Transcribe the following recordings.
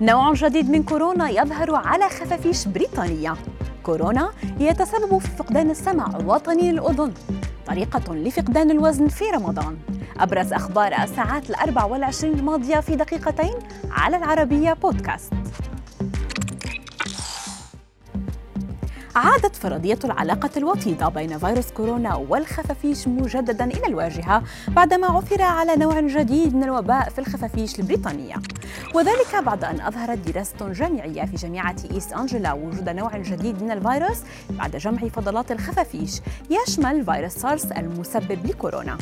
نوع جديد من كورونا يظهر على خفافيش بريطانية. كورونا يتسبب في فقدان السمع وطنين الأذن طريقة لفقدان الوزن في رمضان. أبرز أخبار الساعات الأربع والعشرين الماضية في دقيقتين على العربية بودكاست. عادت فرضية العلاقة الوطيدة بين فيروس كورونا والخفافيش مجددا إلى الواجهة بعدما عثر على نوع جديد من الوباء في الخفافيش البريطانية. وذلك بعد أن أظهرت دراسة جامعية في جامعة إيست أنجلا وجود نوع جديد من الفيروس بعد جمع فضلات الخفافيش يشمل فيروس سارس المسبب لكورونا.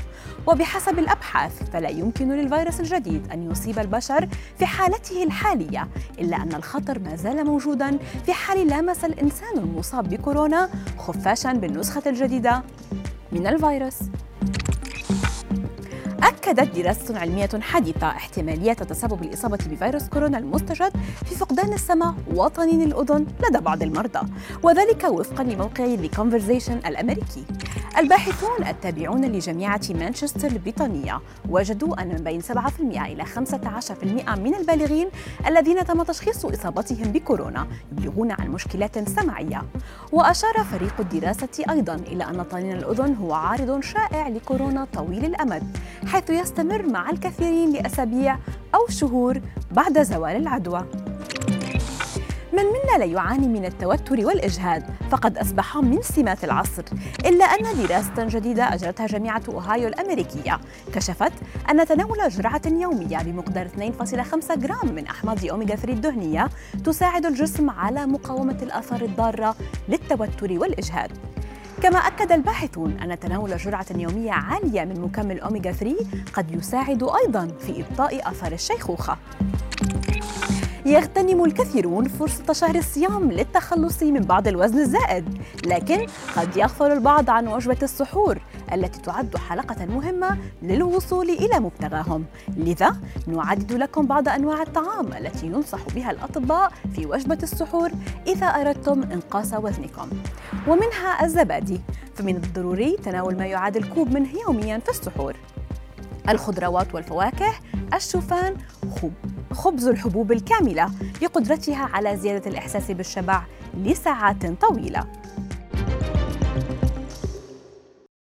وبحسب الأبحاث فلا يمكن للفيروس الجديد أن يصيب البشر في حالته الحالية إلا أن الخطر ما زال موجودا في حال لامس الإنسان المصاب بكورونا خفاشا بالنسخة الجديدة من الفيروس. أكدت دراسة علمية حديثة احتمالية تسبب الإصابة بفيروس كورونا المستجد في فقدان السمع وطنين الأذن لدى بعض المرضى وذلك وفقا لموقع The Conversation الأمريكي. الباحثون التابعون لجامعة مانشستر البريطانية وجدوا أن من بين 7% إلى 15% من البالغين الذين تم تشخيص إصابتهم بكورونا يبلغون عن مشكلات سمعية. وأشار فريق الدراسة أيضا إلى أن طنين الأذن هو عارض شائع لكورونا طويل الأمد حيث يستمر مع الكثيرين لأسابيع أو شهور بعد زوال العدوى. من منا لا يعاني من التوتر والإجهاد فقد أصبح من سمات العصر إلا أن دراسة جديدة أجرتها جامعة أوهايو الأمريكية كشفت أن تناول جرعة يومية بمقدار 2.5 جرام من أحماض أوميغا 3 الدهنية تساعد الجسم على مقاومة الآثار الضارة للتوتر والإجهاد. كما أكد الباحثون أن تناول جرعة يومية عالية من مكمل أوميغا 3 قد يساعد أيضا في إبطاء آثار الشيخوخة. يغتنم الكثيرون فرصة شهر الصيام للتخلص من بعض الوزن الزائد، لكن قد يغفل البعض عن وجبة السحور التي تعد حلقة مهمة للوصول إلى مبتغاهم، لذا نعدد لكم بعض أنواع الطعام التي ينصح بها الأطباء في وجبة السحور إذا أردتم إنقاص وزنكم، ومنها الزبادي، فمن الضروري تناول ما يعادل كوب منه يوميا في السحور. الخضروات والفواكه، الشوفان، خب خبز الحبوب الكاملة لقدرتها على زيادة الإحساس بالشبع لساعات طويلة.